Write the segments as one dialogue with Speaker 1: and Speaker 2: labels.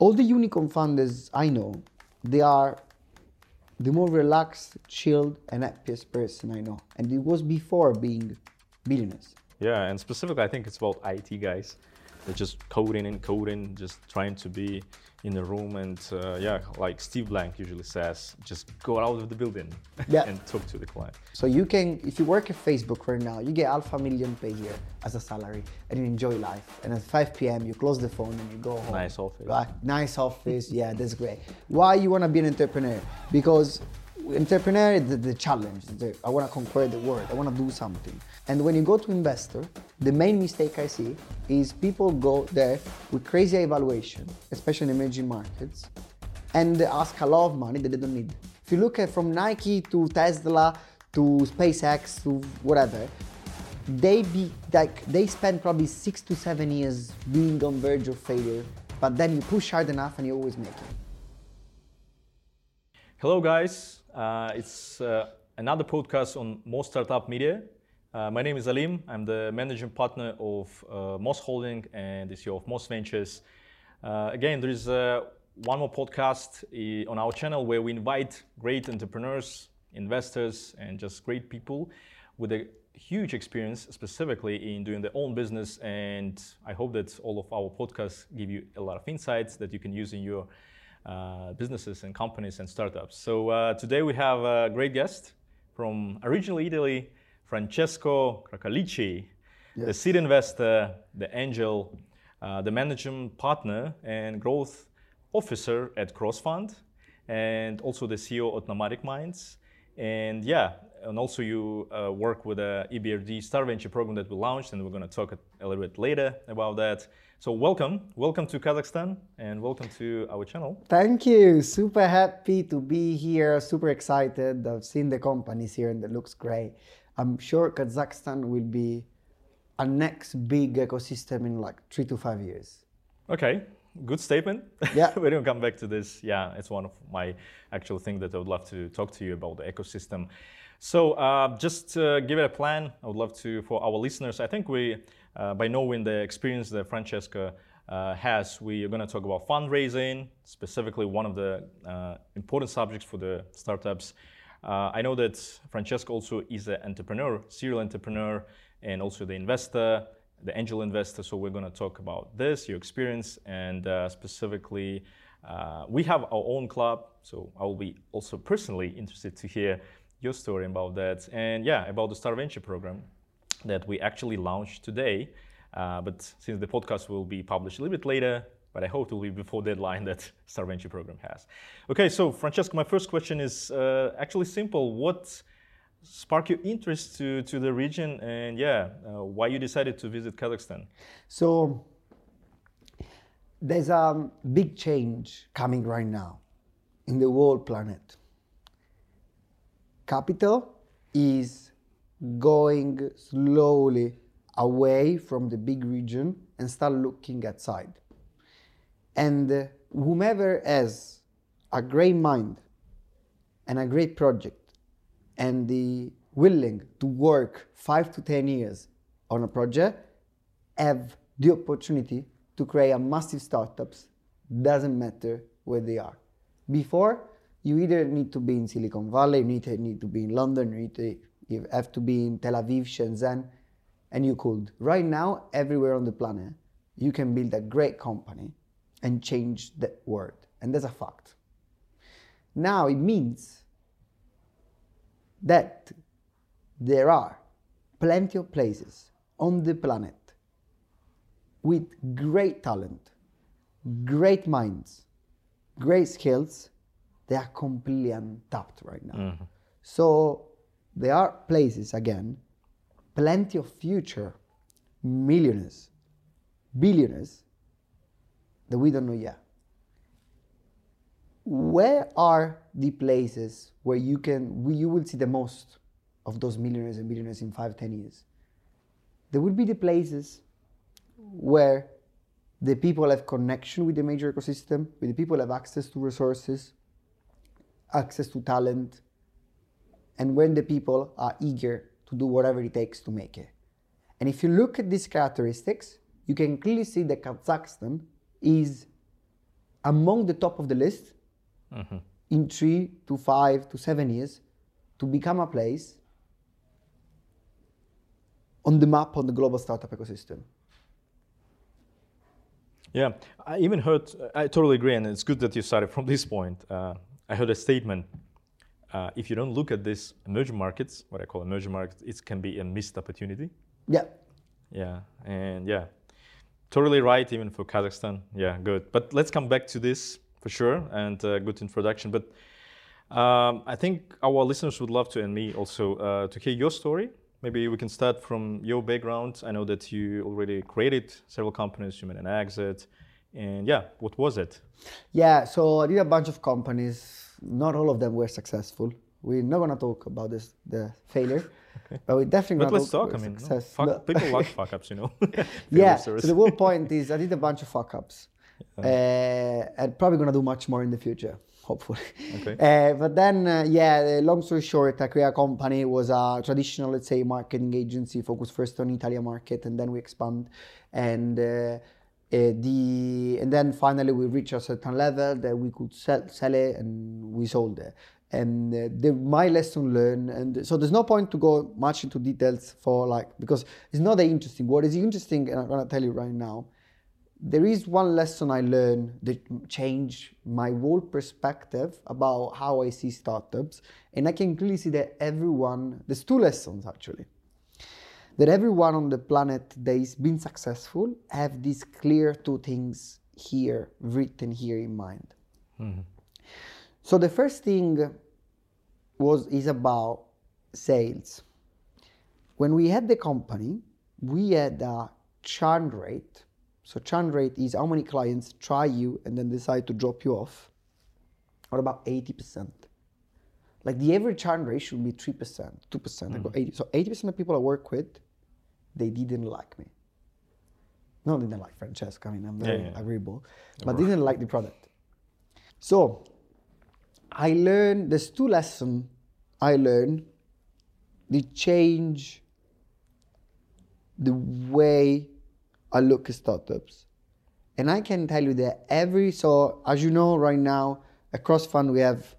Speaker 1: all the unicorn founders I know, they are the more relaxed, chilled, and happiest person I know. And it was before being billionaires.
Speaker 2: Yeah, and specifically, I think it's about IT guys. They're just coding and coding, just trying to be in the room. And uh, yeah, like Steve Blank usually says, just go out of the building
Speaker 1: Yeah.
Speaker 2: and talk to the client.
Speaker 1: So you can, if you work at Facebook right now, you get half a million per year as a salary, and you enjoy life. And at 5 p.m. you close the phone and you go home.
Speaker 2: Nice office.
Speaker 1: Right? Nice office. Yeah, that's great. Why you want to be an entrepreneur? Because entrepreneur is the, the challenge. The, I want to conquer the world. I want to do something. And when you go to investor, the main mistake I see is people go there with crazy evaluation, especially in emerging markets, and they ask a lot of money that they don't need. If you look at from Nike to Tesla to SpaceX to whatever, they be like they spend probably six to seven years being on verge of failure, but then you push hard enough and you always make it.
Speaker 2: Hello, guys. Uh, it's uh, another podcast on MOST Startup Media. Uh, my name is Alim. I'm the managing partner of uh, MOST Holding and the CEO of MOST Ventures. Uh, again, there is uh, one more podcast eh, on our channel where we invite great entrepreneurs, investors, and just great people with a huge experience specifically in doing their own business. And I hope that all of our podcasts give you a lot of insights that you can use in your uh, businesses and companies and startups. So uh, today we have a great guest from originally Italy, Francesco Cracolici, the seed investor, the angel, uh, the managing partner and growth officer at CrossFund, and also the CEO at Nomadic Minds. And yeah, and also you uh, work with the EBRD Star Venture program that we launched, and we're going to talk a little bit later about that. So welcome, welcome to Kazakhstan, and welcome to our channel.
Speaker 1: Thank you. Super happy to be here. Super excited. I've seen the companies here and it looks great. I'm sure Kazakhstan will be a next big ecosystem in like three to five years.
Speaker 2: Okay, good statement.
Speaker 1: Yeah.
Speaker 2: We're going to come back to this. Yeah, it's one of my actual things that I would love to talk to you about the ecosystem. So, uh, just to give it a plan, I would love to, for our listeners, I think we, uh, by knowing the experience that Francesco uh, has, we are going to talk about fundraising, specifically one of the uh, important subjects for the startups. Uh, I know that Francesco also is an entrepreneur, serial entrepreneur, and also the investor, the angel investor. So we're going to talk about this, your experience, and uh, specifically, uh, we have our own club. So I will be also personally interested to hear your story about that, and yeah, about the Star Venture program that we actually launched today. Uh, but since the podcast will be published a little bit later, but I hope it will be before deadline that Star Venture program has. Okay, so Francesco, my first question is uh, actually simple. What sparked your interest to, to the region and yeah, uh, why you decided to visit Kazakhstan?
Speaker 1: So there's a big change coming right now in the whole planet. Capital is going slowly away from the big region and start looking outside. And uh, whomever has a great mind and a great project and the willing to work five to ten years on a project have the opportunity to create a massive startups doesn't matter where they are. Before you either need to be in silicon valley you need to, need to be in london you, need to, you have to be in tel aviv shenzhen and you could. Right now everywhere on the planet you can build a great company and change the world and that's a fact. Now it means that there are plenty of places on the planet with great talent, great minds, great skills, they are completely untapped right now. Mm-hmm. So there are places again, plenty of future millionaires, billionaires that we don't know yet. Where are the places where you can where you will see the most of those millionaires and billionaires in five, ten years? There will be the places where the people have connection with the major ecosystem, where the people have access to resources, access to talent, and when the people are eager to do whatever it takes to make it. And if you look at these characteristics, you can clearly see that Kazakhstan is among the top of the list in three to five to seven years to become a place on the map on the global startup ecosystem.
Speaker 2: Yeah, I even heard, I totally agree, and it's good that you started from this point. Uh, I heard a statement uh, if you don't look at these emerging markets, what I call emerging markets, it can be a missed opportunity.
Speaker 1: Yeah.
Speaker 2: Yeah, and yeah, totally right, even for Kazakhstan. Yeah, good. But let's come back to this for sure, and uh, good introduction. But um, I think our listeners would love to, and me also, uh, to hear your story. Maybe we can start from your background. I know that you already created several companies, you made an exit. And yeah, what was it?
Speaker 1: Yeah, so I did a bunch of companies. Not all of them were successful. We're not gonna talk about this the failure. But we definitely.
Speaker 2: But let's talk. I mean, no, fuck, people like fuck ups, you know.
Speaker 1: yeah. So the whole point is, I did a bunch of fuck ups, yeah. uh, and probably gonna do much more in the future hopefully. Okay. Uh, but then, uh, yeah, long story short, Acrea Company was a traditional, let's say, marketing agency focused first on Italian market, and then we expand, and uh, uh, the and then finally we reached a certain level that we could sell, sell it, and we sold it. And uh, the, my lesson learned, and so there's no point to go much into details for like because it's not that interesting. What is interesting, and I'm gonna tell you right now, there is one lesson I learned that changed my whole perspective about how I see startups. And I can clearly see that everyone, there's two lessons actually. That everyone on the planet that has been successful have these clear two things here, written here in mind. Mm-hmm. So the first thing was is about sales. When we had the company, we had a churn rate so churn rate is how many clients try you and then decide to drop you off, or about 80%. Like the average churn rate should be 3%, 2%. Mm-hmm. I go 80. So 80% of people I work with, they didn't like me. No, they didn't like Francesco. I mean, I'm very yeah, yeah. agreeable, but they didn't like the product. So I learned, there's two lessons I learned. They change the way I look at startups. And I can tell you that every, so as you know, right now, across fund, we have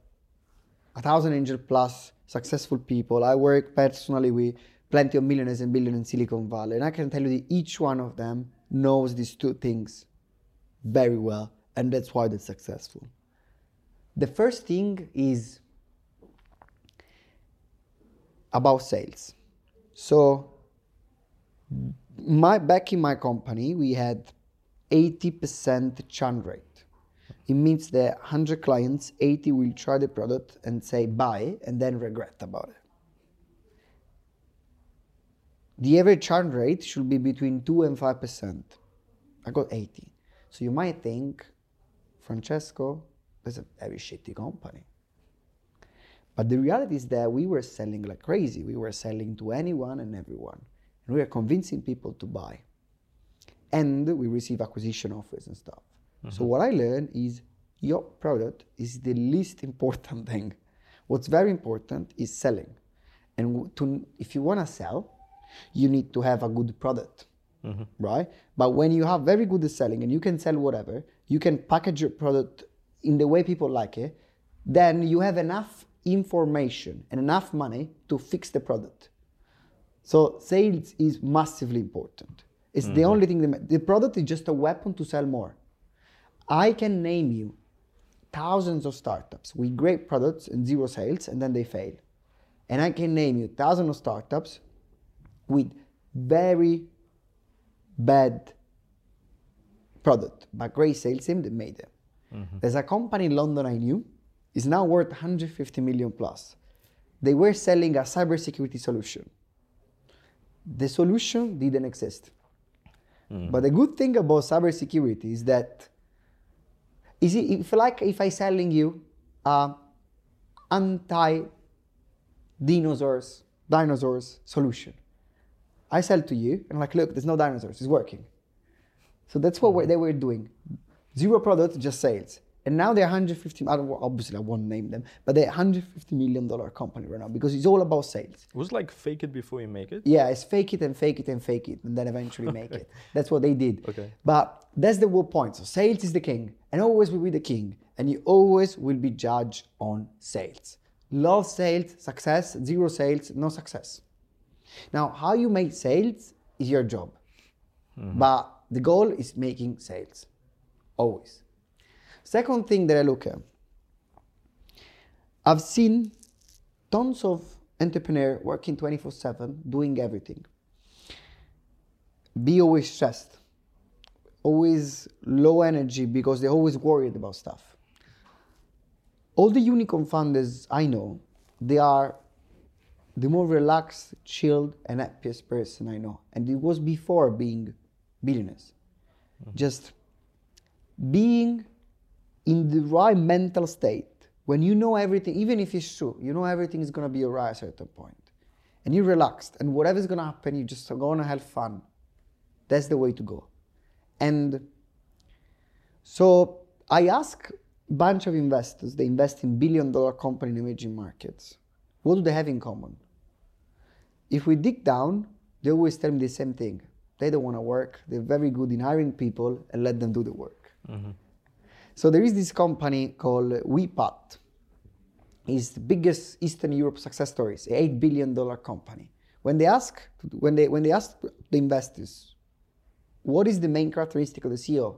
Speaker 1: a thousand angel plus successful people. I work personally with plenty of millionaires and billionaires in Silicon Valley. And I can tell you that each one of them knows these two things very well. And that's why they're successful. The first thing is about sales. So my back in my company we had 80% churn rate. It means that 100 clients 80 will try the product and say buy and then regret about it. The average churn rate should be between 2 and 5% i got 80 so you might think francesco is a very shitty company but the reality is that we were selling like crazy we were selling to anyone and everyone and we are convincing people to buy. And we receive acquisition offers and stuff. Mm-hmm. So what I learned is your product is the least important thing. What's very important is selling. And to, if you want to sell, you need to have a good product, mm-hmm. right? But when you have very good selling and you can sell whatever, you can package your product in the way people like it, then you have enough information and enough money to fix the product. So sales is massively important. It's mm-hmm. the only thing that the product is just a weapon to sell more. I can name you thousands of startups with great products and zero sales and then they fail. And I can name you thousands of startups with very bad product but great sales team that made them. Mm-hmm. There's a company in London I knew is now worth 150 million plus. They were selling a cybersecurity solution the solution didn't exist. Mm. But the good thing about cybersecurity is that is it if like if I selling you a anti dinosaurs dinosaurs solution. I sell to you and like, look, there's no dinosaurs, it's working. So that's what mm. they were doing. Zero product, just sales. And now they're 150, I don't, obviously I won't name them, but they're 150 million dollar company right now because it's all about sales.
Speaker 2: It was like fake it before you make it?
Speaker 1: Yeah, it's fake it and fake it and fake it and then eventually make it. That's what they did. Okay. But that's the whole point. So sales is the king and always will be the king. And you always will be judged on sales. Love sales, success, zero sales, no success. Now, how you make sales is your job. Mm-hmm. But the goal is making sales. Always. Second thing that I look at, I've seen tons of entrepreneur working 24/7, doing everything. Be always stressed, always low energy because they're always worried about stuff. All the unicorn founders I know, they are the more relaxed, chilled, and happiest person I know. And it was before being billionaires. Mm-hmm. Just being in the right mental state when you know everything, even if it's true, you know everything is gonna be alright at a certain point, and you're relaxed, and whatever's gonna happen, you just are gonna have fun. That's the way to go. And so I ask a bunch of investors, they invest in billion dollar company in emerging markets. What do they have in common? If we dig down, they always tell me the same thing. They don't want to work. They're very good in hiring people and let them do the work. Mm-hmm. So there is this company called UiPath. It's the biggest Eastern Europe success story. It's an eight billion dollar company. When they ask when they when they ask the investors, what is the main characteristic of the CEO?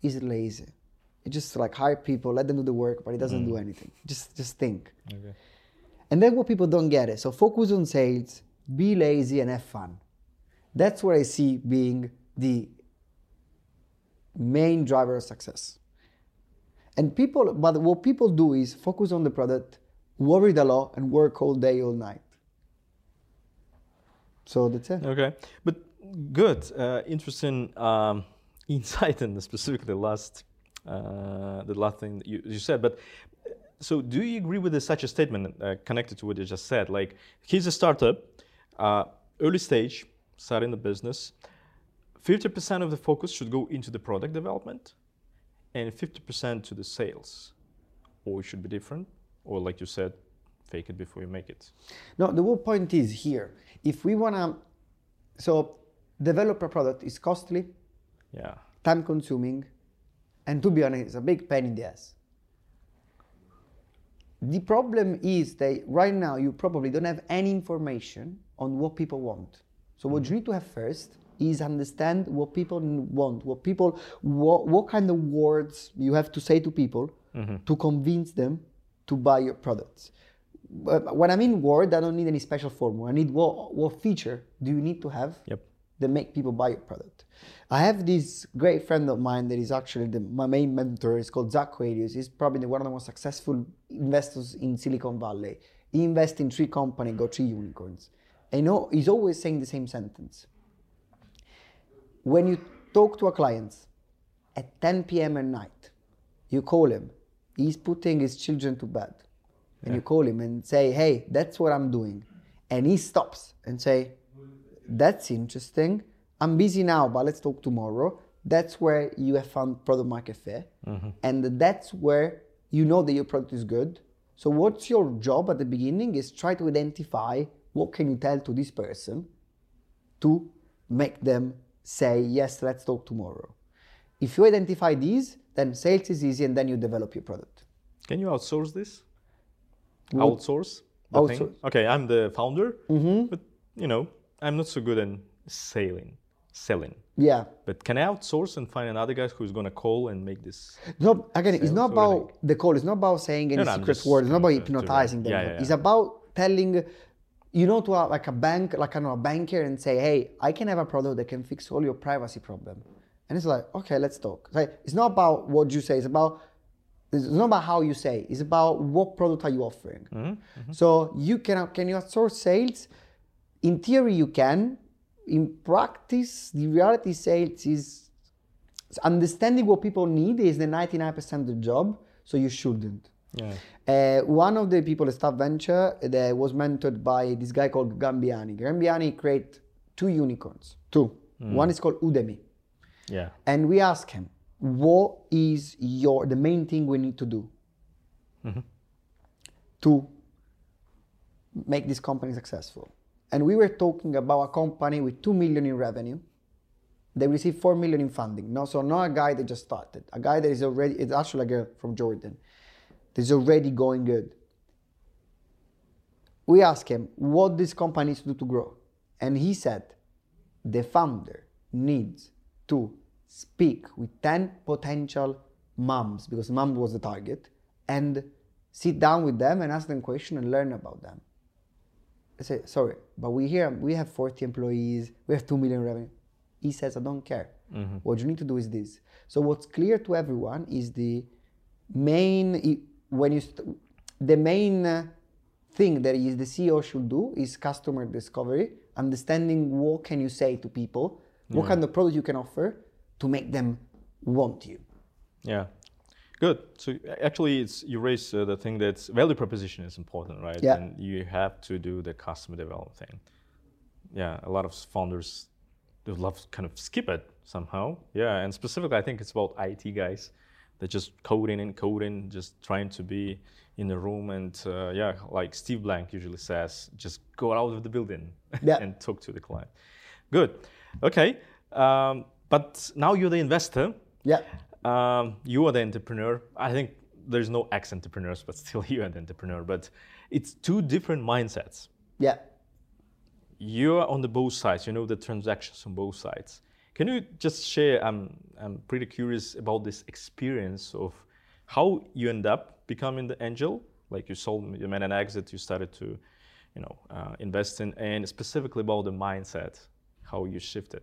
Speaker 1: He's lazy. He just like hire people, let them do the work, but he doesn't do mm. anything. Just just think.
Speaker 2: Okay.
Speaker 1: And then what people don't get it. So focus on sales, be lazy and have fun. That's what I see being the main driver of success. And people, but what people do is focus on the product, worry a lot, and work all day, all night. So that's it.
Speaker 2: Okay, but good, uh, interesting um, insight in specifically last, uh, the last thing you, you said. But uh, so, do you agree with such a statement uh, connected to what you just said? Like, he's a startup, uh, early stage, starting the business. Fifty percent of the focus should go into the product development, and fifty percent to the sales, or it should be different, or like you said, fake it before you make it.
Speaker 1: No, the whole point is here. If we wanna, so develop a product is costly,
Speaker 2: Yeah.
Speaker 1: time consuming, and to be honest, it's a big pain in the ass. The problem is that right now you probably don't have any information on what people want. So what mm. you need to have first is understand what people want, what people, what, what kind of words you have to say to people mm-hmm. to convince them to buy your products. But when I mean word, I don't need any special formula. I need what, what feature do you need to have
Speaker 2: Yep.
Speaker 1: that make people buy your product. I have this great friend of mine that is actually the, my main mentor. He's called Zach Coelius. He's probably one of the most successful investors in Silicon Valley. He invests in three companies, got three unicorns. And you know, he's always saying the same sentence. When you talk to a client at 10 p.m. at night, you call him. He's putting his children to bed. And you call him and say, hey, that's what I'm doing. And he stops and say, that's interesting. I'm busy now, but let's talk tomorrow. That's where you have found product market fit. Mm-hmm. And that's where you know that your product is good. So what's your job at the beginning is try to identify what can you tell to this person to make them say, yes, let's talk tomorrow. If you identify these, then sales is easy and then you develop your product.
Speaker 2: Can you outsource this?
Speaker 1: What-
Speaker 2: Outsource? the thing?
Speaker 1: Outsource.
Speaker 2: Okay, I'm the founder, mm-hmm. but you know, I'm not so good in sailing, selling.
Speaker 1: Yeah.
Speaker 2: But can I outsource and find another guy who's gonna call and make this?
Speaker 1: No, again, it's not
Speaker 2: or
Speaker 1: about the call. It's not about saying any
Speaker 2: No, no,
Speaker 1: secret words. It's not about
Speaker 2: trying to- to-
Speaker 1: hypnotizing them.
Speaker 2: yeah, yeah,
Speaker 1: It's about telling, you know, to a, like a bank, like I know, a banker, and say, hey, I can have a product that can fix all your privacy problem. And it's like, okay, let's talk. It's, like, it's not about what you say. It's about it's not about how you say. It's about what product are you offering.
Speaker 2: Mm-hmm,
Speaker 1: So you can can you outsource sales? In theory, you can. In practice, the reality sales is understanding what people need is the 99% of the job. So you shouldn't.
Speaker 2: Yeah.
Speaker 1: Uh, one of the people at Star Venture uh, that was mentored by this guy called Gagan Biyani. Gambiani create two unicorns. Two. Hmm. One is called Udemy.
Speaker 2: Yeah.
Speaker 1: And we ask him, what is your the main thing we need to do mm-hmm. to make this company successful? And we were talking about a company with two million in revenue, They received four million in funding. No, so not a guy that just started. A guy that is already. It's actually a girl from Jordan. Is already going good. We asked him what this company needs to do to grow, and he said, the founder needs to speak with ten potential moms because mom was the target, and sit down with them and ask them questions and learn about them. I say, sorry, but we here we have 40 employees, we have two million revenue. He says, I don't care. Mm-hmm. What you need to do is this. So what's clear to everyone is the main when you st- the main uh, thing that is the CEO should do is customer discovery, understanding what can you say to people, what kind of product you can offer to make them want you.
Speaker 2: Yeah. Good. So actually, it's you raise uh, the thing that value proposition is important, right?
Speaker 1: Yeah.
Speaker 2: And you have to do the customer development thing. Yeah, a lot of founders they love to kind of skip it somehow. Yeah, and specifically, I think it's about IT guys. They're just coding and coding, just trying to be in the room and uh, yeah, like Steve Blank usually says, just go out of the building
Speaker 1: Yeah.
Speaker 2: and talk to the client. Good. Okay. Um, but now you're the investor.
Speaker 1: Yeah.
Speaker 2: Um, you are the entrepreneur. I think there's no ex-entrepreneurs, but still you are the entrepreneur. But it's two different mindsets.
Speaker 1: Yeah.
Speaker 2: You're on the both sides. You know the transactions on both sides. Can you just share? I'm I'm pretty curious about this experience of how you end up becoming the angel. Like you sold, you made an exit, you started to, you know, uh, invest in, and specifically about the mindset, how you shifted.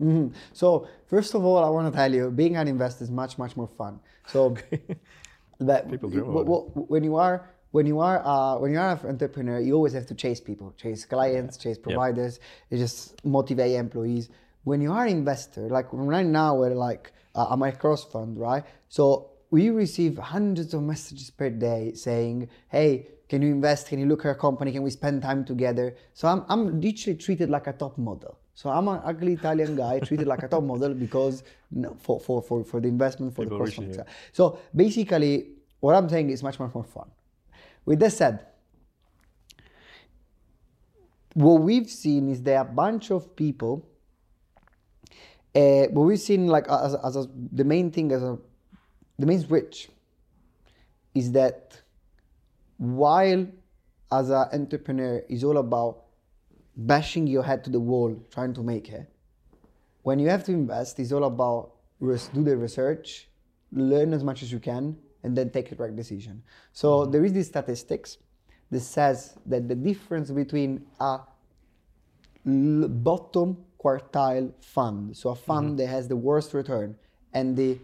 Speaker 1: Mhm. So first of all, I want to tell you, being an investor is much much more fun. So that
Speaker 2: People dream
Speaker 1: w- w- when you are when you are uh, when you are an entrepreneur, you always have to chase people, chase clients, chase providers. You just motivate employees. When you are an investor, like right now, we're like uh, I'm a CrossFund, right? So we receive hundreds of messages per day saying, "Hey, can you invest? Can you look at our company? Can we spend time together?" So I'm I'm literally treated like a top model. So I'm an ugly Italian guy treated like a top model because no, for, for, for, for the investment for
Speaker 2: People
Speaker 1: the CrossFund. So basically, what I'm saying is much much more fun. With that said, what we've seen is that a bunch of people. Uh, what we've seen, like as, as a, the main thing, as a the main switch, is that while as an entrepreneur is all about bashing your head to the wall trying to make it, when you have to invest, it's all about do the research, learn as much as you can, and then take the right decision. So there is this statistics that says that the difference between a l- bottom quartile fund, so a fund mm-hmm. that has the worst return, and the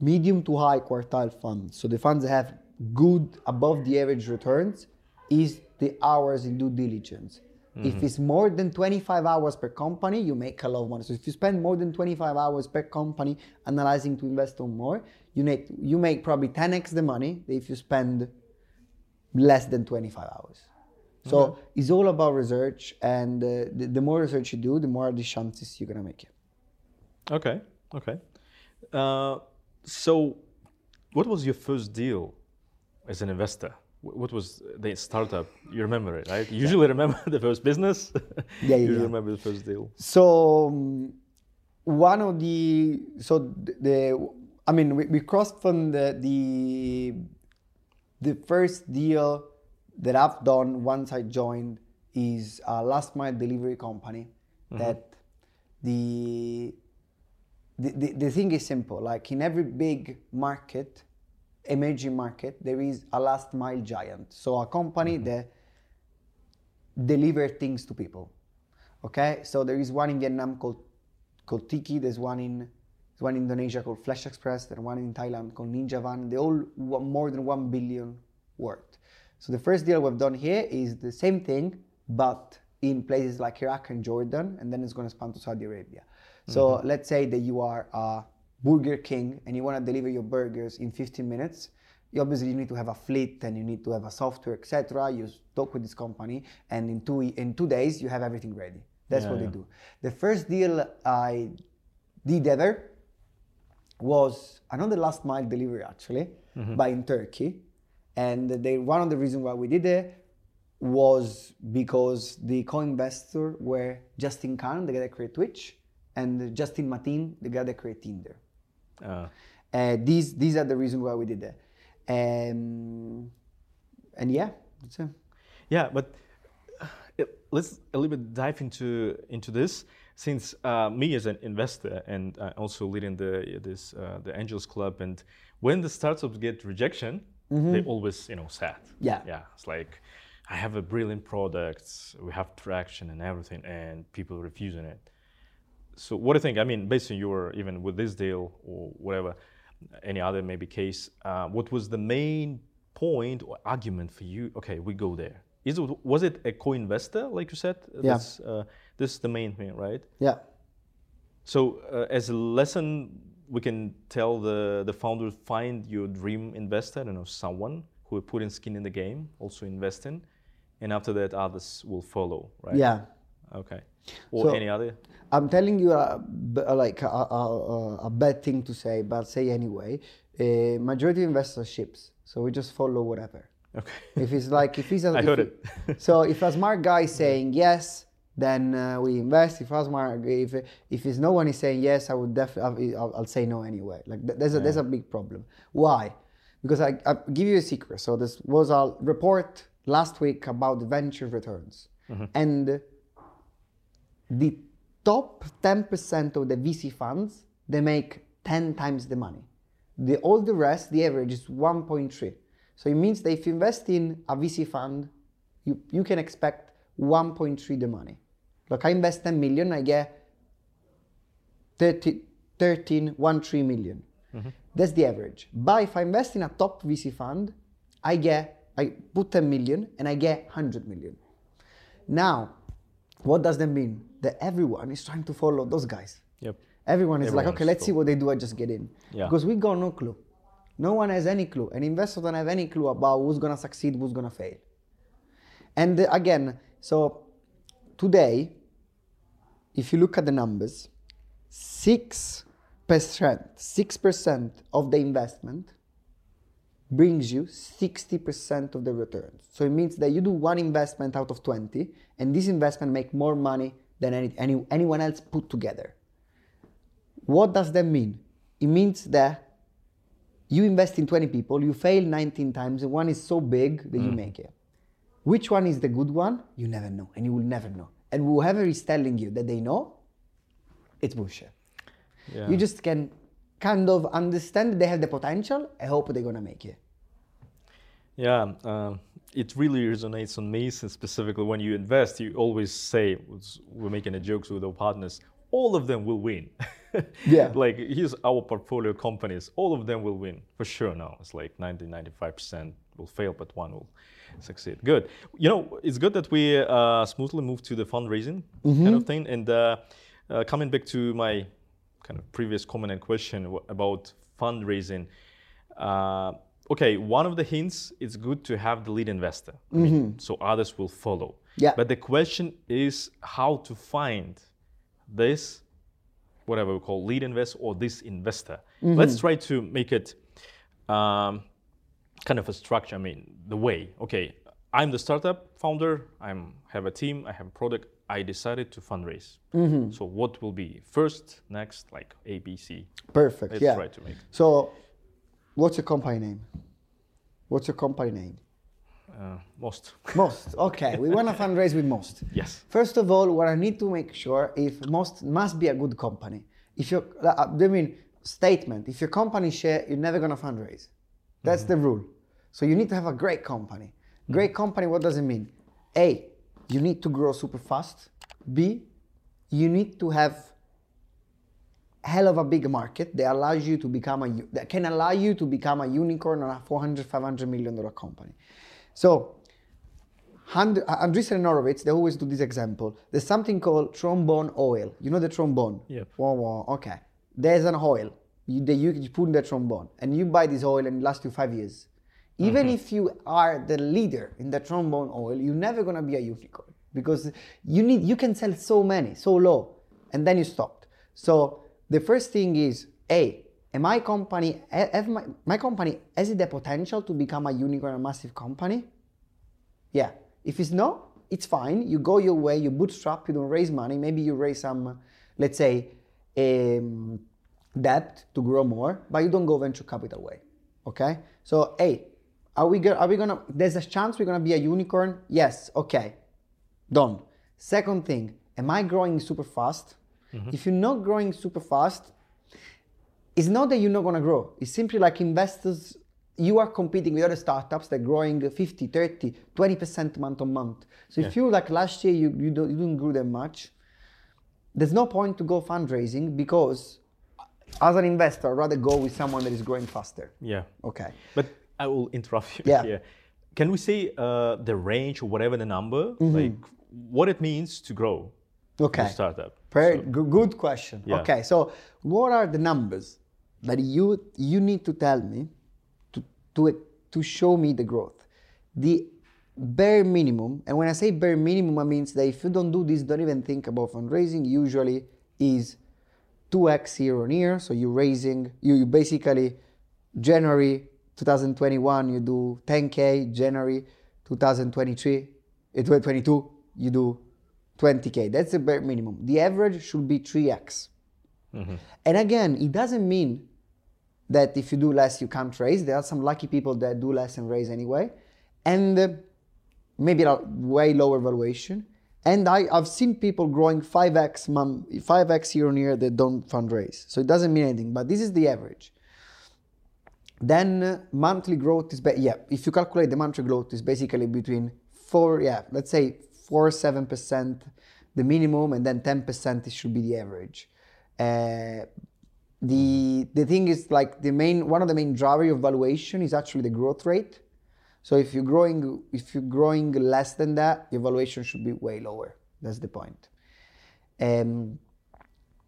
Speaker 1: medium to high quartile fund, so the funds that have good above the average returns, is the hours in due diligence. If mm-hmm. it's more than 25 hours per company, you make a lot of money. So if you spend more than 25 hours per company analyzing to invest on more, you make you make probably 10x the money if you spend less than 25 hours. So it's all about research, and uh, the, the more research you do, the more the chances you're gonna make it.
Speaker 2: Okay, okay. Uh, so, what was your first deal as an investor? What was the startup? You remember it, right? You usually remember the first business.
Speaker 1: Yeah, yeah,
Speaker 2: You
Speaker 1: yeah.
Speaker 2: remember the first deal.
Speaker 1: So um, one of the so the, the I mean we, we CrossFund the, the the first deal that I've done once I joined is a last mile delivery company mm-hmm. that the, the the the thing is simple like in every big market emerging market there is a last mile giant so a company mm-hmm. that deliver things to people Okay, so there is one in Vietnam called called Tiki. There's one in there's one in Indonesia called Flash Express. There's one in Thailand called Ninja Van. They all more than one billion worth. So the first deal we've done here is the same thing, but in places like Iraq and Jordan, and then it's going to span to Saudi Arabia. So mm-hmm. let's say that you are a Burger King and you want to deliver your burgers in 15 minutes. You obviously you need to have a fleet and you need to have a software, etc. You talk with this company, and in two in two days you have everything ready. That's
Speaker 2: Yeah,
Speaker 1: what
Speaker 2: yeah.
Speaker 1: they do. The first deal I did ever was another last mile delivery actually, mm-hmm. but in Turkey. And they one of the reasons why we did it was because the co-investor were Justin Kan, the guy that created Twitch, and Justin Mateen, the guy that created Tinder.
Speaker 2: Uh,
Speaker 1: Uh, these these are the reasons why we did that. Um, and yeah, that's it.
Speaker 2: Yeah, but uh, it- let's a little bit dive into into this. Since uh, me as an investor and uh, also leading the this uh, the Angels Club, and when the startups get rejection, they always you know sad.
Speaker 1: Yeah.
Speaker 2: yeah. It's like I have a brilliant product, we have traction and everything, and people refusing it. So what do you think? I mean, based on your even with this deal or whatever, any other maybe case, uh, what was the main point or argument for you? Okay, we go there. Is it was it a co-investor like you said?
Speaker 1: Yeah.
Speaker 2: That's, uh, this is the main thing, right?
Speaker 1: Yeah.
Speaker 2: So uh, as a lesson, we can tell the the founder find your dream investor. I don't know someone who will put in skin in the game, also invest in, and after that others will follow, right?
Speaker 1: Yeah.
Speaker 2: Okay. Or
Speaker 1: So-
Speaker 2: any other?
Speaker 1: I'm telling you a- like a, a, a- a bad thing to say, but say anyway. Uh, majority investors ships, so we just follow whatever.
Speaker 2: Okay.
Speaker 1: If it's like if he's a,
Speaker 2: I heard
Speaker 1: he-
Speaker 2: it.
Speaker 1: so if a smart guy is saying yes, then uh, we invest. If a smart if if it's no one is saying yes, I would definitely I'll, I'll say no anyway. Like th- there's a there's a big problem. Why? Because I I give you a secret. So this was a report last week about venture returns, and the top 10% of the VC funds they make 10 times the money. The all the rest, the average is 1.3. So it means that if you invest in a VC fund, you, you can expect 1.3 the money. Like I invest 10 million, I get 30, 13, 1, 3 million. That's the average. But if I invest in a top VC fund, I get, I put 10 million and I get 100 million. Now, what does that mean? That everyone is trying to follow those guys.
Speaker 2: Yep.
Speaker 1: Everyone is like, okay, let's see what they do. I just get in.
Speaker 2: Yeah.
Speaker 1: Because we got no clue. No one has any clue. And investors don't have any clue about who's gonna succeed, who's gonna fail. And uh, again, so today, if you look at the numbers, six percent, six percent of the investment brings you 60% of the returns. So it means that you do one investment out of 20, and this investment make more money than any, any, anyone else put together. What does that mean? It means that you invest in 20 people, you fail 19 times, and one is so big that you mm. make it. Which one is the good one? You never know, and you will never know. And whoever is telling you that they know, it's bullshit.
Speaker 2: Yeah.
Speaker 1: You just can kind of understand they have the potential I hope they're gonna make it.
Speaker 2: Yeah, um, it really resonates on me since specifically when you invest, you always say, we're making a jokes with our partners, all of them will win.
Speaker 1: Yeah.
Speaker 2: like here's our portfolio companies, all of them will win for sure now. It's like 90, 95% will fail, but one will succeed. Good. You know, it's good that we uh, smoothly move to the fundraising kind of thing. And uh, uh, coming back to my kind of previous comment and question about fundraising. Uh, okay, one of the hints it's good to have the lead investor, I mean, so others will follow.
Speaker 1: Yeah.
Speaker 2: But the question is how to find this, whatever we call lead investor or this investor. Let's try to make it um, kind of a structure. I mean, the way. Okay, I'm the startup founder. I'm have a team. I have a product. I decided to fundraise. So what will be first, next, like A, B, C?
Speaker 1: Perfect.
Speaker 2: Let's
Speaker 1: yeah.
Speaker 2: try to make.
Speaker 1: So, what's your company name? What's your company name?
Speaker 2: Uh, most.
Speaker 1: Most. Okay, we want to fundraise with Most.
Speaker 2: Yes.
Speaker 1: First of all, what I need to make sure if Most must be a good company. If you, I mean, statement. If your company share, you're never gonna fundraise. That's mm-hmm. the rule. So you need to have a great company. Mm-hmm. Great company. What does it mean? A, you need to grow super fast. B, you need to have hell of a big market that allows you to become a that can allow you to become a unicorn or a 400 500 million dollar company so Hand, uh, Andreessen and Horowitz, they always do this example. There's something called trombone oil. You know the trombone?
Speaker 2: Yep.
Speaker 1: Wah, okay. There's an oil you, that you, you put in the trombone, and you buy this oil and it lasts you five years. Even if you are the leader in the trombone oil, you're never gonna be a unicorn because you need you can sell so many, so low, and then you stopped. So the first thing is, a, am my company have my, my company has it the potential to become a unicorn, a massive company? Yeah. If it's no, it's fine. You go your way, you bootstrap, you don't raise money. Maybe you raise some, let's say, um, debt to grow more, but you don't go venture capital way. Okay? So, hey, are we, go- are we gonna, there's a chance we're gonna be a unicorn? Yes, okay. Done. Second thing, am I growing super fast? Mm-hmm. If you're not growing super fast, it's not that you're not going to grow. It's simply like investors, you are competing with other startups that are growing 50, 30, 20% month on month. So if you like last year, you, you, don't, you didn't grow that much, there's no point to go fundraising because as an investor, I'd rather go with someone that is growing faster.
Speaker 2: Yeah.
Speaker 1: Okay.
Speaker 2: But I will interrupt you
Speaker 1: Yeah.
Speaker 2: here. Can we say uh, the range or whatever the number, like what it means to grow
Speaker 1: Mm-hmm. Okay.
Speaker 2: a startup?
Speaker 1: Very g- good question.
Speaker 2: Yeah.
Speaker 1: Okay, so what are the numbers that you you need to tell me to to to show me the growth? The bare minimum, and when I say bare minimum, I means that if you don't do this, don't even think about fundraising. Usually is 2x year on year. So you're raising, you, you basically January 2021 you do 10k, January 2023, eh, 2022 you do 20k. That's the bare minimum. The average should be 3x. And again, it doesn't mean that if you do less you can't raise. There are some lucky people that do less and raise anyway, and uh, maybe a way lower valuation. And I, I've seen people growing 5x, mom, 5x year on year that don't fundraise. So it doesn't mean anything, but this is the average. Then uh, monthly growth is, ba- yeah, if you calculate the monthly growth is basically between four, yeah, let's say four, seven percent, the minimum, and then 10% should be the average. Uh, the the thing is like the main one of the main driver of valuation is actually the growth rate. So if you're growing if you're growing less than that, your valuation should be way lower. That's the point. Um,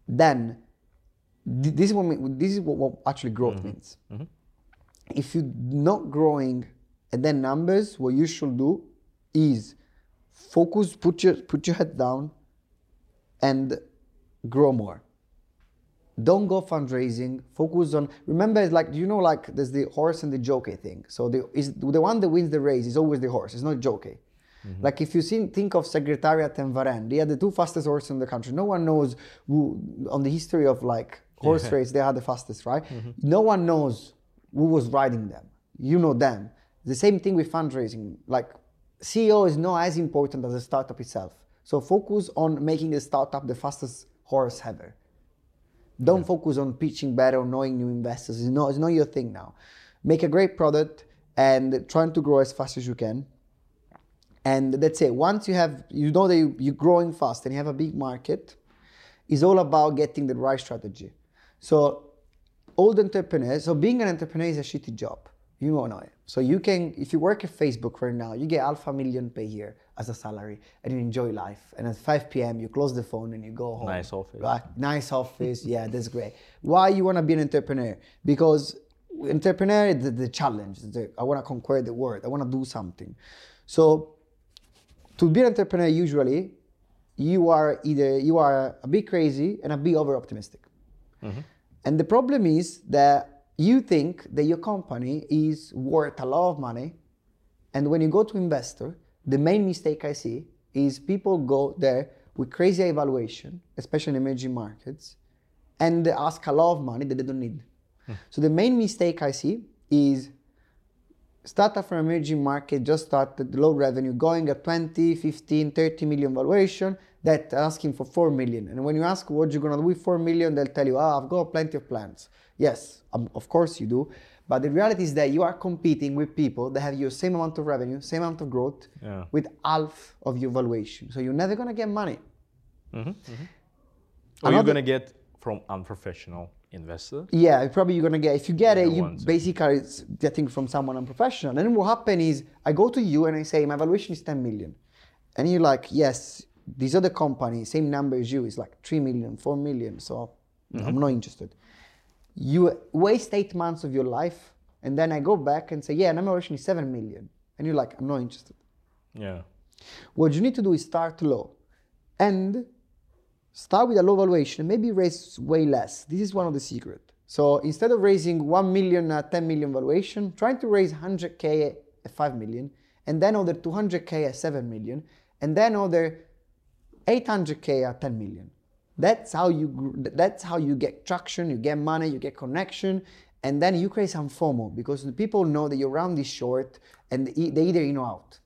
Speaker 1: then th- this is what this is what, what actually growth means. If you're not growing at that numbers, what you should do is focus, put your put your head down, and grow more don't go fundraising focus on remember it's like you know like there's the horse and the jockey thing so the is the one that wins the race is always the horse it's not jockey mm-hmm. like if you see, think of secretariat and Varenne, they are the two fastest horses in the country. No one knows who, on the history of like horse race, they are the fastest, right? Mm-hmm. No one knows who was riding them. You know them. The same thing with fundraising. Like CEO is not as important as the startup itself. So focus on making the startup the fastest horse ever. Don't focus on pitching better or knowing new investors. It's not, it's not your thing now. Make a great product and trying to grow as fast as you can. And that's it. Once you have, you know that you, you're growing fast and you have a big market, it's all about getting the right strategy. So, old entrepreneurs, so being an entrepreneur is a shitty job. You all know it. So you can, if you work at Facebook right now, you get half a million per year as a salary and you enjoy life. And at 5 p.m., you close the phone and you go home.
Speaker 2: Nice office.
Speaker 1: Right? Nice office. yeah, that's great. Why you want to be an entrepreneur? Because entrepreneur is the, the challenge. The, I want to conquer the world. I want to do something. So to be an entrepreneur, usually you are either you are a bit crazy and a bit over optimistic. Mm-hmm. And the problem is that you think that your company is worth a lot of money, and when you go to investor, the main mistake I see is people go there with crazy evaluation, especially in emerging markets, and they ask a lot of money that they don't need. Hmm. So the main mistake I see is startup from emerging market just started low revenue going at 20 15 30 million valuation that asking for 4 million and when you ask what you're going to do with 4 million they'll tell you ah i've got plenty of plans yes um, of course you do but the reality is that you are competing with people that have your same amount of revenue same amount of growth
Speaker 2: Yeah.
Speaker 1: with half of your valuation so you're never going to get money
Speaker 2: Or you're gonna get from unprofessional investor.
Speaker 1: Yeah, probably you're gonna get if you get it, you basically it's getting from someone unprofessional. And then what happen is I go to you and I say my valuation is 10 million. And you're like, yes, these other companies, same number as you, is like 3 million, 4 million. So I'm mm-hmm. not interested. You waste eight months of your life, and then I go back and say, yeah, my valuation is 7 million. And you're like, I'm not interested.
Speaker 2: Yeah.
Speaker 1: What you need to do is start low and start with a low valuation, maybe raise way less. This is one of the secret. So instead of raising 1 million at 10 million valuation, trying to raise 100k at 5 million, and then other 200k at 7 million, and then other 800k at 10 million. That's how you that's how you get traction, you get money, you get connection, and then you create some FOMO because the people know that your round is short and they either in or out.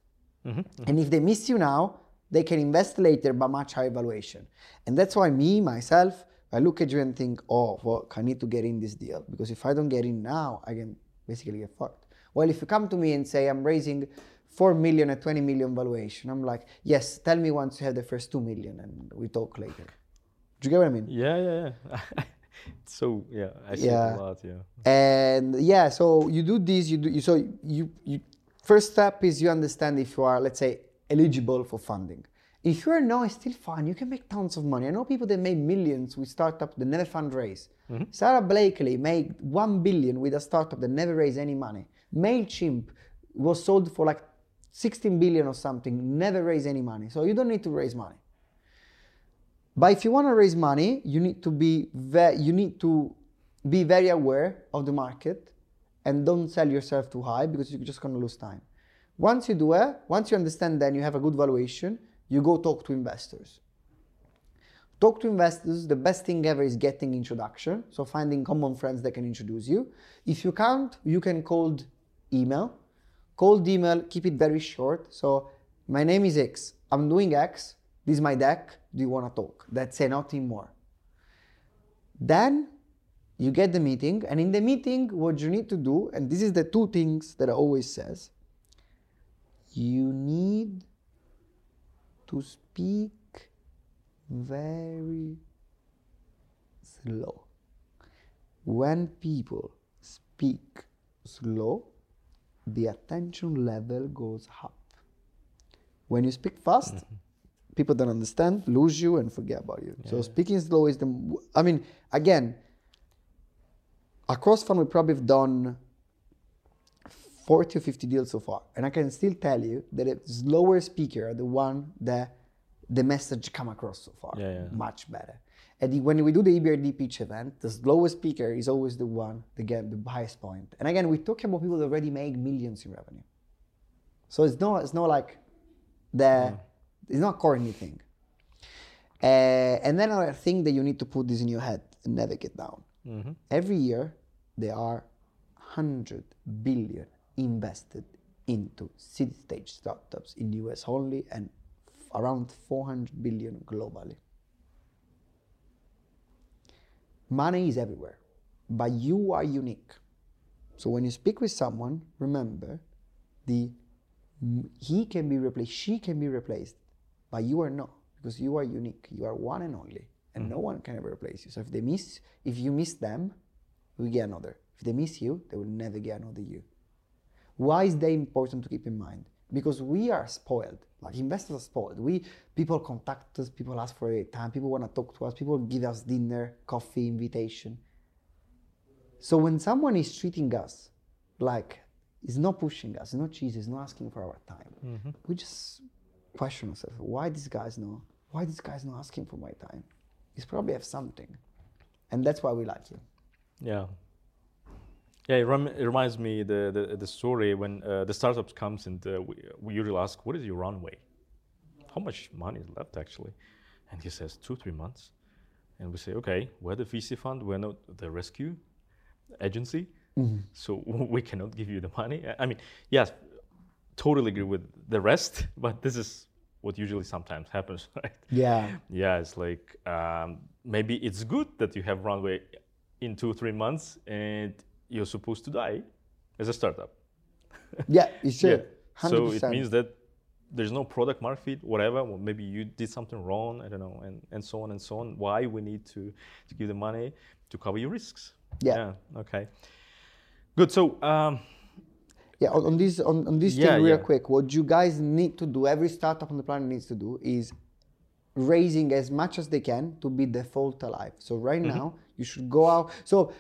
Speaker 1: Mm-hmm, mm-hmm. And if they miss you now, they can invest later but much higher valuation. And that's why me, myself, I look at you and think, oh, well, I need to get in this deal because if I don't get in now, I can basically get fucked. Well, if you come to me and say I'm raising 4 million at 20 million valuation, I'm like, yes, tell me once you have the first 2 million and we talk later. Do you get what I mean?
Speaker 2: Yeah, yeah, yeah. so yeah, I see
Speaker 1: Yeah.
Speaker 2: it a lot. Yeah.
Speaker 1: and yeah so you do this you do you, so you you first step is you understand if you are let's say eligible for funding if you are not it's still fine you can make tons of money i know people that made millions with startups that never fundraise mm-hmm. Sara Blakely made 1 billion with a startup that never raised any money mailchimp was sold for like 16 billion or something never raise any money so you don't need to raise money but if you want to raise money, you need to be ve- you need to be very aware of the market and don't sell yourself too high because you're just going to lose time. Once you do it, once you understand then you have a good valuation, you go talk to investors. Talk to investors, the best thing ever is getting introduction, so finding common friends that can introduce you. If you can't, you can cold email. Cold email, keep it very short. So, my name is X. I'm doing X. This is my deck. Do you want to talk? That's it, nothing more. Then you get the meeting, and in the meeting, what you need to do, and this is the two things that I always says, you need to speak very slow. When people speak slow, the attention level goes up. When you speak fast, mm-hmm. people don't understand, lose you, and forget about you. So speaking slow is the. I mean, again, across fund we probably have done 40 or 50 deals so far, and I can still tell you that a slower speaker are the one that the message come across so far
Speaker 2: Yeah, yeah.
Speaker 1: much better. And the- when we do the EBRD pitch event, the lowest speaker is always the one that get the highest point. And again, we're talking about people that already make millions in revenue. So it's not it's not like the it's not a corny thing. Uh, and then another thing that you need to put this in your head and never get down. Every year there are hundred billion invested into seed stage startups in the US only and around 400 billion globally. Money is everywhere, but you are unique. So when you speak with someone, remember the he can be replaced, she can be replaced, but you are not because you are unique. You are one and only, and no mm-hmm. one can ever replace you. So if they miss, if you miss them, we get another. If they miss you, they will never get another you. Why is that important to keep in mind? Because we are spoiled. Like investors are spoiled. We people contact us, people ask for a time, people want to talk to us, people give us dinner, coffee, invitation. So when someone is treating us like is not pushing us, is not cheesy, is not asking for our time, mm-hmm. we just question ourselves: Why these guys not? Why these guys not asking for my time? He's probably have something, and that's why we like him.
Speaker 2: Yeah. Yeah, it, rem- it reminds me the, the the story when uh, the startups comes and uh, we, we usually ask, "What is your runway? How much money is left actually?" And he says, two three months. And we say, "Okay, we're the VC fund. We're not the rescue agency, so we cannot give you the money." I- I mean, yes, totally agree with the rest, but this is what usually sometimes happens, right?
Speaker 1: Yeah.
Speaker 2: Yeah, it's like um, maybe it's good that you have runway in two, three months and you're supposed to die as a startup.
Speaker 1: Yeah, you should.
Speaker 2: So
Speaker 1: 100%.
Speaker 2: it means that there's no product market fit, whatever. Well, maybe you did something wrong, I don't know, and, and so on and so on. Why we need to, to give the money to cover your risks.
Speaker 1: Yeah.
Speaker 2: Okay. Good. So um,
Speaker 1: Yeah, on, on this on, on this
Speaker 2: Yeah,
Speaker 1: thing real
Speaker 2: yeah.
Speaker 1: quick, what you guys need to do, every startup on the planet needs to do is raising as much as they can to be default alive. So right
Speaker 2: Mm-hmm.
Speaker 1: now you should go out. So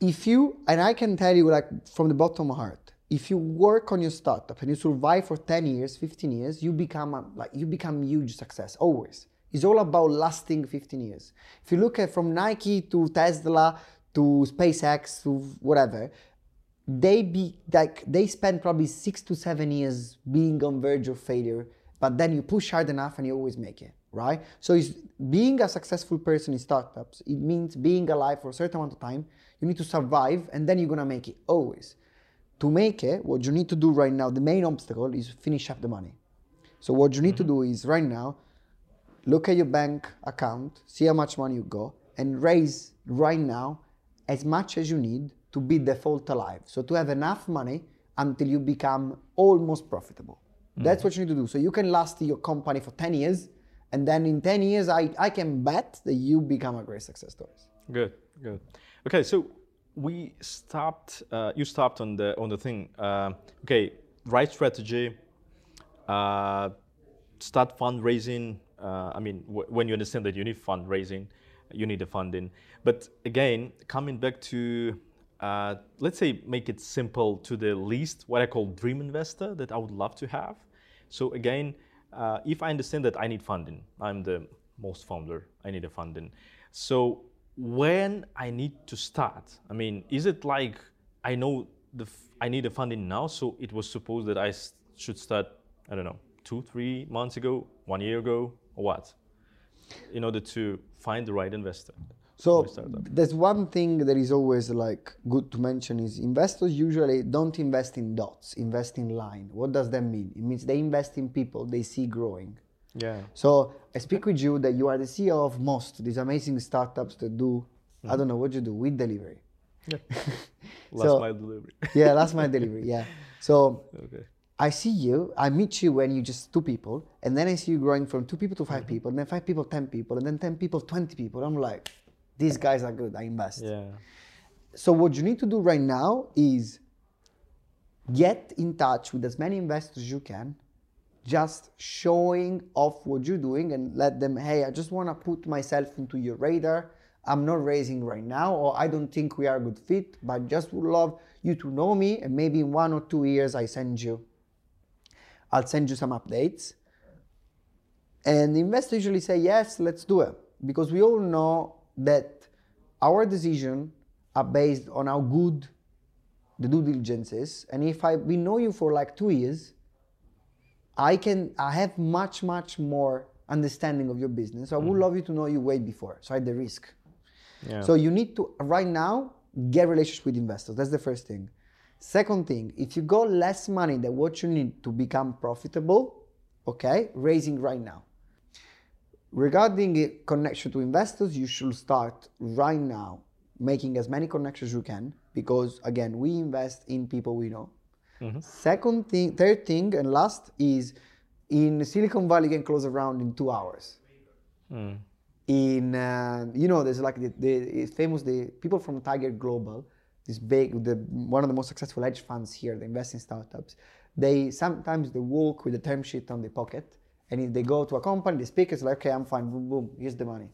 Speaker 1: if you and I can tell you like from the bottom of my heart, if you work on your startup and you survive for 10 years, 15 years, you become a, like you become huge success always. It's all about lasting 15 years. If you look at from Nike to Tesla to SpaceX to whatever, they be like they spend probably six to seven years being on verge of failure, but then you push hard enough and you always make it. Right? So it's being a successful person in startups. It means being alive for a certain amount of time. You need to survive, and then you're gonna make it always. To make it, what you need to do right now, the main obstacle is finish up the money. So what you need to mm-hmm. do is right now, look at your bank account, see how much money you got, and raise right now as much as you need to be default alive. So to have enough money until you become almost profitable. That's mm-hmm. what you need to do. So you can last your company for 10 years, and then in 10 years, I, I can bet that you become a great success story.
Speaker 2: Good, good. Okay, so we stopped. Uh, you stopped on the on the thing. Uh, okay, right strategy. Uh, start fundraising. Uh, I mean, w- when you understand that you need fundraising, you need the funding. But again, coming back to uh, let's say make it simple to the least what I call dream investor that I would love to have. So again, uh, if I understand that I need funding, I'm the most founder. I need a funding. So when I need to start, I mean, is it like I know the I need a funding now, so it was supposed that I should start, I don't know, two, three months ago, one year ago, or what, in order to find the right investor.
Speaker 1: So
Speaker 2: for a startup?
Speaker 1: there's one thing that is always like good to mention is investors usually don't invest in dots, invest in line. What does that mean? It means they invest in people they see growing.
Speaker 2: Yeah.
Speaker 1: So I speak with you that you are the CEO of most these amazing startups that do I don't know what you do with delivery.
Speaker 2: Yeah. Last
Speaker 1: So-
Speaker 2: mile delivery.
Speaker 1: Yeah, last mile delivery. Yeah. So
Speaker 2: okay.
Speaker 1: I see you, I meet you when you just two people, and then I see you growing from two people to 5
Speaker 2: Mm-hmm.
Speaker 1: people, and then five people, ten people, and then ten people, twenty people. I'm like, these guys are good. I invest.
Speaker 2: Yeah.
Speaker 1: So what you need to do right now is get in touch with as many investors as you can, just showing off what you're doing and let them, hey, I just want to put myself into your radar. I'm not raising right now, or I don't think we are a good fit, but just would love you to know me, and maybe in one or two years I send you, I'll send you some updates. And the investors usually say, yes, let's do it. Because we all know that our decision are based on how good the due diligence is. And if I we know you for like two years, I can I have much, much more understanding of your business. I would mm-hmm. love you to know you way before. So I had the risk.
Speaker 2: Yeah.
Speaker 1: So you need to right now get relationship with investors. That's the first thing. Second thing, if you got less money than what you need to become profitable, okay, raising right now. Regarding connection to investors, you should start right now making as many connections you can because again, we invest in people we know. Second thing, third thing, and last is in Silicon Valley, you can close around in two hours in uh, you know there's like the, the it's famous the people from Tiger Global, this big the one of the most successful hedge funds here, they invest in startups. They sometimes they walk with a term sheet on the pocket, and if they go to a company, the speaker's like, okay, I'm fine, boom, boom, here's the money.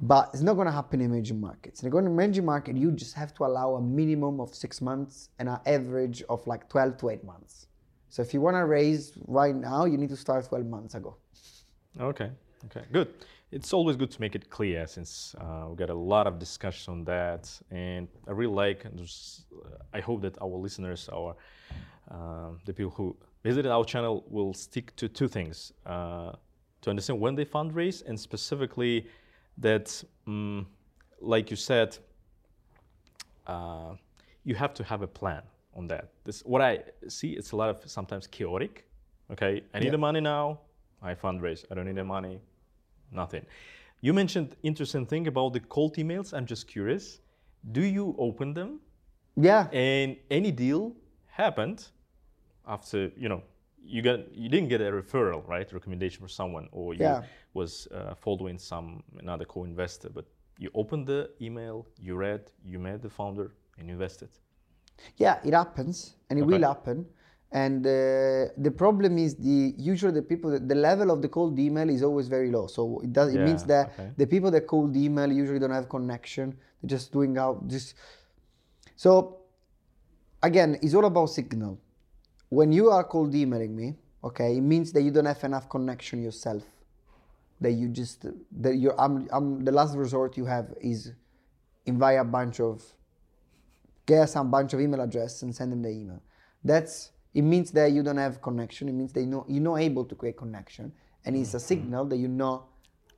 Speaker 1: But it's not going to happen in emerging markets. In an emerging market, you just have to allow a minimum of six months and an average of like 12 to 8 months. So if you want to raise right now, you need to start 12 months ago.
Speaker 2: Okay. Okay. Good. It's always good to make it clear since uh, we got a lot of discussion on that, and I really like. Uh, I hope that our listeners, our um the people who visited our channel, will stick to two things: uh, to understand when they fundraise, and specifically that, um, like you said, uh, you have to have a plan on that. This what I see. It's a lot of sometimes chaotic. Okay, I need
Speaker 1: Yeah.
Speaker 2: the money now. I fundraise. I don't need the money. Nothing. You mentioned interesting thing about the cold emails. I'm just curious. Do you open them?
Speaker 1: Yeah.
Speaker 2: And any deal happened after you know you got you didn't get a referral right recommendation for someone or you
Speaker 1: Yeah.
Speaker 2: was uh, following some another co-investor but you opened the email you read you met the founder and you invested
Speaker 1: Yeah, it happens, and it
Speaker 2: Okay.
Speaker 1: will happen. And uh, the problem is the usually the people that the level of the cold email is always very low. So it does it means that
Speaker 2: okay.
Speaker 1: the people that cold email usually don't have connection. They're just doing out just. So again, it's all about signal. When you are cold emailing me, okay, it means that you don't have enough connection yourself. That you just that you're I'm, I'm the last resort you have is invite a bunch of get some bunch of email address and send them the email. That's it means that you don't have connection. It means that you know you're not able to create connection. and it's a mm-hmm. signal that you're not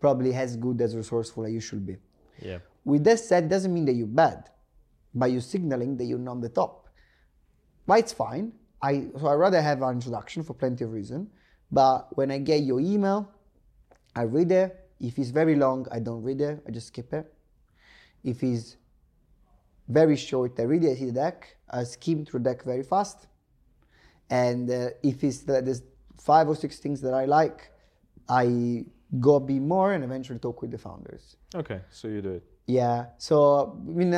Speaker 1: probably as good as resourceful as you should be.
Speaker 2: Yeah.
Speaker 1: With that said, doesn't mean that you're bad, but you're signaling that you're not on the top. But it's fine. I so I rather have an introduction for plenty of reason. But when I get your email, I read it. If it's very long, I don't read it. I just skip it. If it's very short, I read it. I see the deck. I skim through the deck very fast. And uh, if it's the, there's five or six things that I like, I go bit more and eventually talk with the founders.
Speaker 2: Okay, so you do it.
Speaker 1: Yeah. So I mean,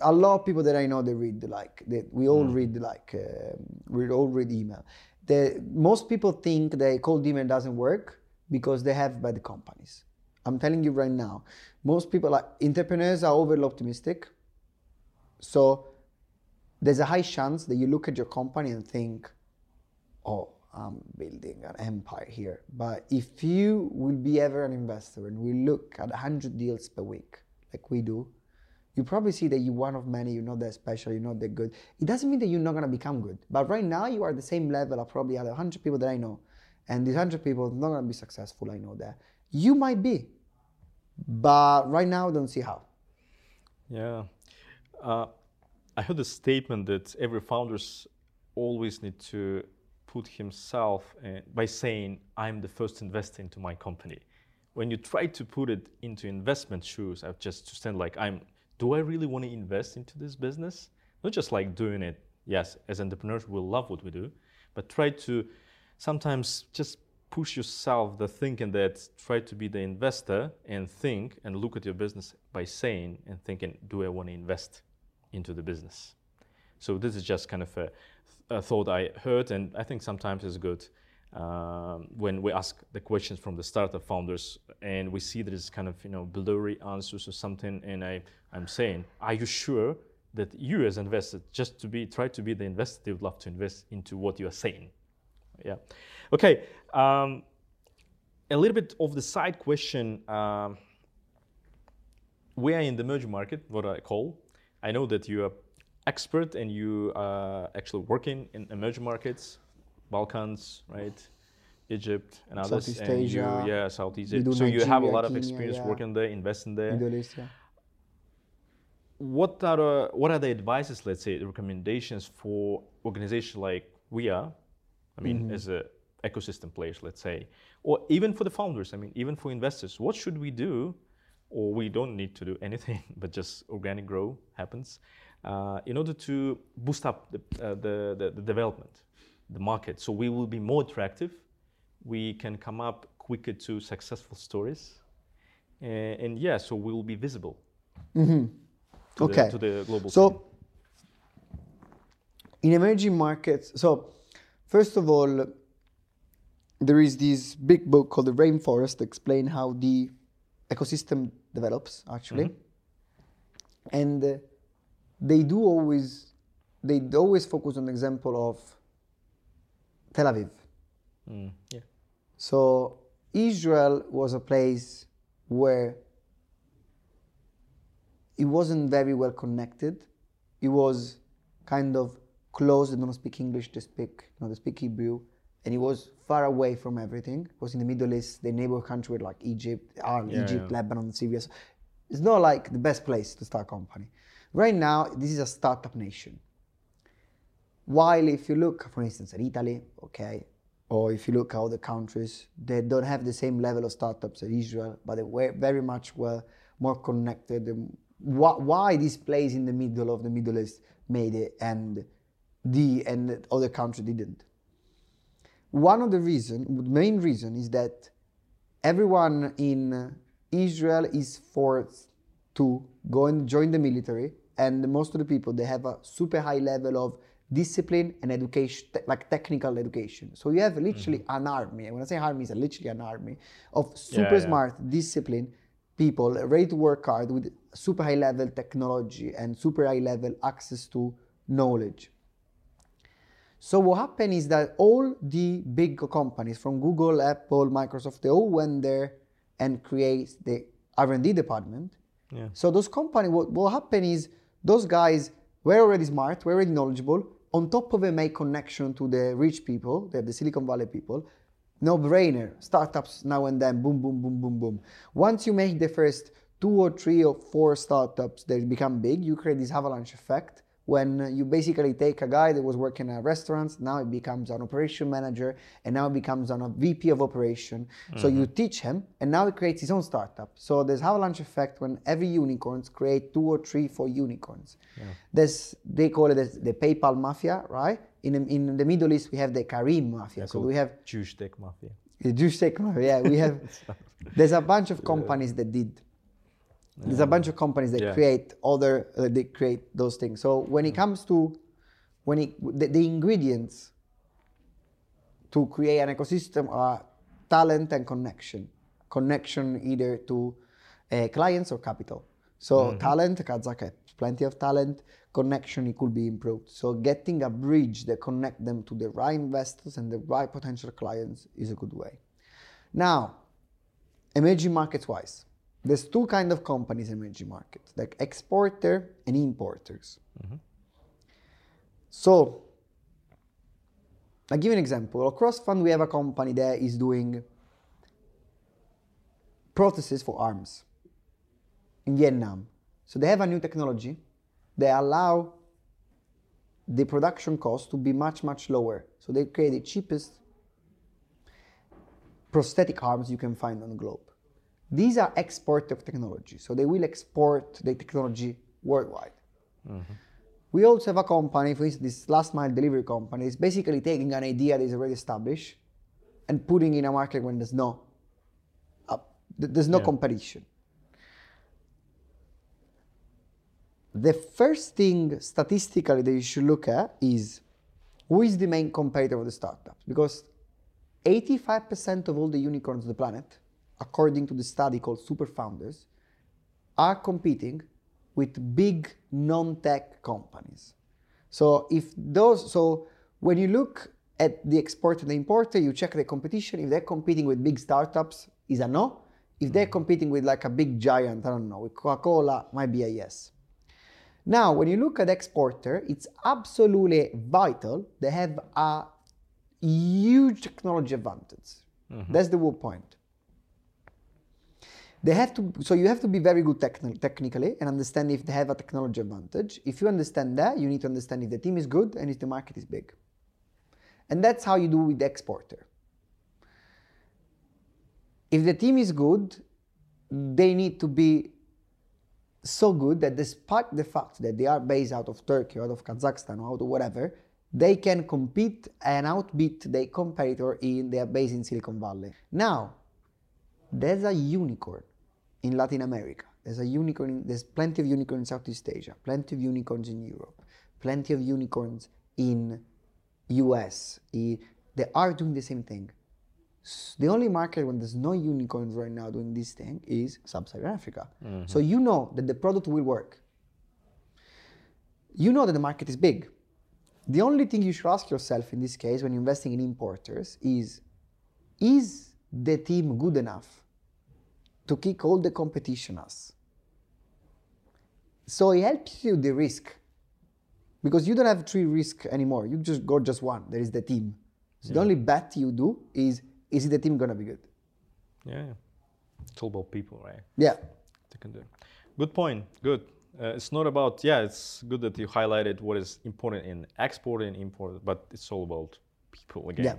Speaker 1: a lot of people that I know they read like they, we all read like uh, we all read email. The most people think that cold email doesn't work because they have bad companies. I'm telling you right now, most people like entrepreneurs are overly optimistic. So there's a high chance that you look at your company and think, oh, I'm building an empire here. But if you will be ever an investor and we look at 100 deals per week, like we do, you probably see that you're one of many, you're not that special, you're not that good. It doesn't mean that you're not going to become good. But right now, you are the same level of probably other 100 people that I know. And these 100 people are not going to be successful, I know that. You might be. But right now, I don't see how.
Speaker 2: Yeah. Uh, I heard a statement that every founders always need to put himself uh, by saying, I'm the first investor into my company. When you try to put it into investment shoes, I just to stand like, I'm, do I really want to invest into this business? Not just like doing it, yes, as entrepreneurs, we love what we do, but try to sometimes just push yourself the thinking that try to be the investor and think and look at your business by saying and thinking, do I want to invest into the business? So this is just kind of a, a thought I heard, and I think sometimes it's good um, when we ask the questions from the startup founders and we see there is kind of you know blurry answers or something, and I I'm saying, are you sure that you as investor just to be try to be the investor they would love to invest into what you are saying? Yeah. Okay. Um, a little bit of the side question. Um, we are in the emerging market, what I call. I know that you are expert and you are actually working in emerging markets, Balkans, right? Egypt and others.
Speaker 1: Southeast
Speaker 2: and
Speaker 1: Asia.
Speaker 2: You, yeah, Southeast Asia. So you have a lot of
Speaker 1: Kenya,
Speaker 2: experience
Speaker 1: yeah.
Speaker 2: working there, investing there.
Speaker 1: Middle East, yeah.
Speaker 2: what are the, what are the advices, let's say, the recommendations for organizations like we are? I mean,
Speaker 1: Mm-hmm.
Speaker 2: as a ecosystem players, let's say, or even for the founders. I mean, even for investors, what should we do? Or we don't need to do anything, but just organic grow happens uh, in order to boost up the, uh, the, the, the development, the market. So we will be more attractive. We can come up quicker to successful stories. And, and yeah, so we will be visible to,
Speaker 1: Okay.
Speaker 2: the, to the global scene.
Speaker 1: So, in emerging markets, so first of all, there is this big book called The Rainforest to explain how the ecosystem develops actually, and uh, they do always they always focus on the example of Tel Aviv.
Speaker 2: Mm, yeah.
Speaker 1: So Israel was a place where it wasn't very well connected. It was kind of closed. They don't speak English. They speak, you know, they speak Hebrew, and it was far away from everything. It was in the Middle East. The neighbor country like Egypt,
Speaker 2: Yeah,
Speaker 1: Egypt,
Speaker 2: yeah.
Speaker 1: Lebanon, Syria. So it's not like the best place to start a company. Right now, this is a startup nation. While if you look, for instance, at Italy, okay, or if you look at other countries, they don't have the same level of startups as Israel, but they were very much well more connected. Why, this place in the middle of the Middle East made it and the and the other country didn't? One of the reason, the main reason, is that everyone in Israel is forced to go and join the military, and most of the people they have a super high level of discipline and education, te- like technical education. So you have literally mm-hmm. an army. And when I say army, it's literally an army of super
Speaker 2: yeah.
Speaker 1: smart, disciplined people ready to work hard with super high level technology and super high level access to knowledge. So what happened is that all the big companies from Google, Apple, Microsoft, they all went there and create the R&D department.
Speaker 2: Yeah.
Speaker 1: So those companies, what, what happened is those guys were already smart, were already knowledgeable. On top of it, make connection to the rich people, the, the Silicon Valley people, no brainer. Startups now and then, boom, boom, boom, boom, boom. Once you make the first two or three or four startups that become big, you create this avalanche effect when you basically take a guy that was working at restaurants, now he becomes an operation manager, and now he becomes a VP of operation. Mm-hmm. So you teach him, and now he creates his own startup. So there's a avalanche effect when every unicorns create two or three, four unicorns. Yeah. There's they call it the PayPal mafia, right? In in the Middle East we have the Careem mafia. Yeah, so we have
Speaker 2: Jewish tech mafia.
Speaker 1: The Jewish tech mafia. Yeah, we have. there's a bunch of companies that did there's a bunch of companies that yeah. create other uh, they create those things. So when it comes to when it, the, the ingredients to create an ecosystem are talent and connection. Connection either to uh, clients or capital. So mm-hmm. talent, Kazakh plenty of talent. Connection, it could be improved. So getting a bridge that connect them to the right investors and the right potential clients is a good way. Now, emerging markets wise, there's two kind of companies in emerging markets, like exporter and importers. Mm-hmm. So, I'll give you an example. Across fund, we have a company that is doing prostheses for arms in Vietnam. So they have a new technology they allow the production cost to be much, much lower. So they create the cheapest prosthetic arms you can find on the globe. These are export of technology, so they will export the technology worldwide. Mm-hmm. We also have a company, for instance, this last mile delivery company, is basically taking an idea that is already established and putting in a market when there's no uh, there's no yeah. competition. The first thing statistically that you should look at is who is the main competitor of the startups? Because 85% of all the unicorns on the planet according to the study called Super Founders, are competing with big non-tech companies. So if those, so when you look at the exporter and the importer, you check the competition. If they're competing with big startups, is a no. If they're competing with like a big giant, I don't know, with Coca-Cola, might be a yes. Now, when you look at exporter, it's absolutely vital they have a huge technology advantage. Mm-hmm. That's the whole point they have to so you have to be very good techni- technically and understand if they have a technology advantage. If you understand that you need to understand if the team is good and if the market is big. And that's how you do with the exporter. If the team is good they need to be so good that despite the fact that they are based out of turkey out of kazakhstan or out of whatever they can compete and outbeat their competitor in their base in silicon valley. Now there's a unicorn in Latin America. There's a unicorn. There's plenty of unicorns in Southeast Asia. Plenty of unicorns in Europe. Plenty of unicorns in US. They are doing the same thing. The only market when there's no unicorns right now doing this thing is Sub-Saharan Africa. Mm-hmm. So you know that the product will work. You know that the market is big. The only thing you should ask yourself in this case when investing in importers is, is the team good enough to kick all the competition us. So it helps you the risk because you don't have three risk anymore. You just got just one. There is the team. So yeah. the only bet you do is is the team gonna be good?
Speaker 2: Yeah, it's all about people, right?
Speaker 1: Yeah.
Speaker 2: They can do. Good point. Good. Uh, it's not about yeah. It's good that you highlighted what is important in export and import, but it's all about people again. Yeah.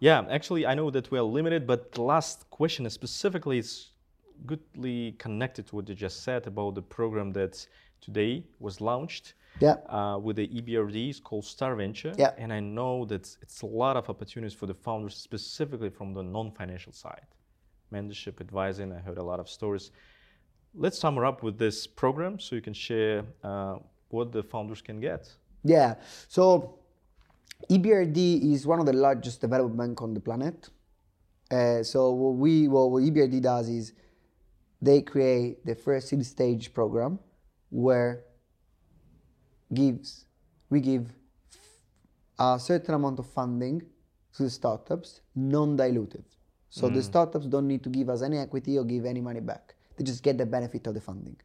Speaker 2: Yeah, actually, I know that we are limited, but the last question specifically is goodly connected to what you just said about the program that today was launched
Speaker 1: yeah.
Speaker 2: Uh, with the EBRD. It's called Star Venture.
Speaker 1: Yeah.
Speaker 2: And I know that it's a lot of opportunities for the founders, specifically from the non-financial side. Mentorship, advising, I heard a lot of stories. Let's sum up with this program so you can share uh, what the founders can get.
Speaker 1: Yeah. So EBRD is one of the largest development bank on the planet. Uh, so what we what EBRD does is they create the first seed stage program where gives we give a certain amount of funding to the startups, non-dilutive. So mm. the startups don't need to give us any equity or give any money back. They just get the benefit of the funding.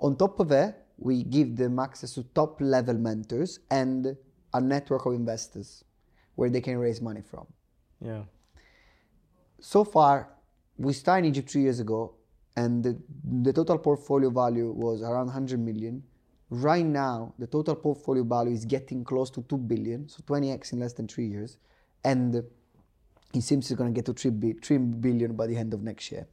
Speaker 1: On top of that, we give them access to top level mentors and a network of investors where they can raise money from.
Speaker 2: Yeah.
Speaker 1: so far, we started in Egypt three years ago, and the, the total portfolio value was around 100 million. Right now, the total portfolio value is getting close to 2 billion, so 20x in less than three years. And it seems it's going to get to 3, 3 billion by the end of next year.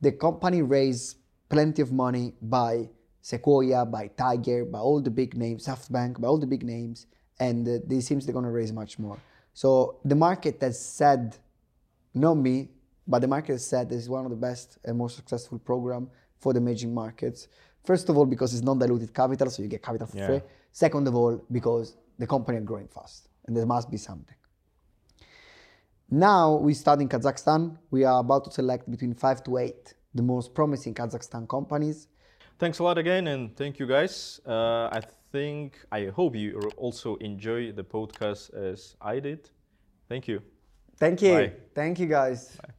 Speaker 1: The company raised plenty of money by Sequoia, by Tiger, by all the big names, SoftBank, by all the big names, and uh, they seems they're going to raise much more. So the market has said, not me, but the market has said this is one of the best and most successful program for the emerging markets. First of all, because it's non-diluted capital, so you get capital for
Speaker 2: Yeah.
Speaker 1: free. Second of all, because the company are growing fast, and there must be something. Now we start in Kazakhstan. We are about to select between five to eight the most promising Kazakhstan companies.
Speaker 2: Thanks a lot again, and thank you guys. Uh, I think, I hope you also enjoy the podcast as I did. Thank you.
Speaker 1: Thank you.
Speaker 2: Bye.
Speaker 1: Thank you, guys.
Speaker 2: Bye.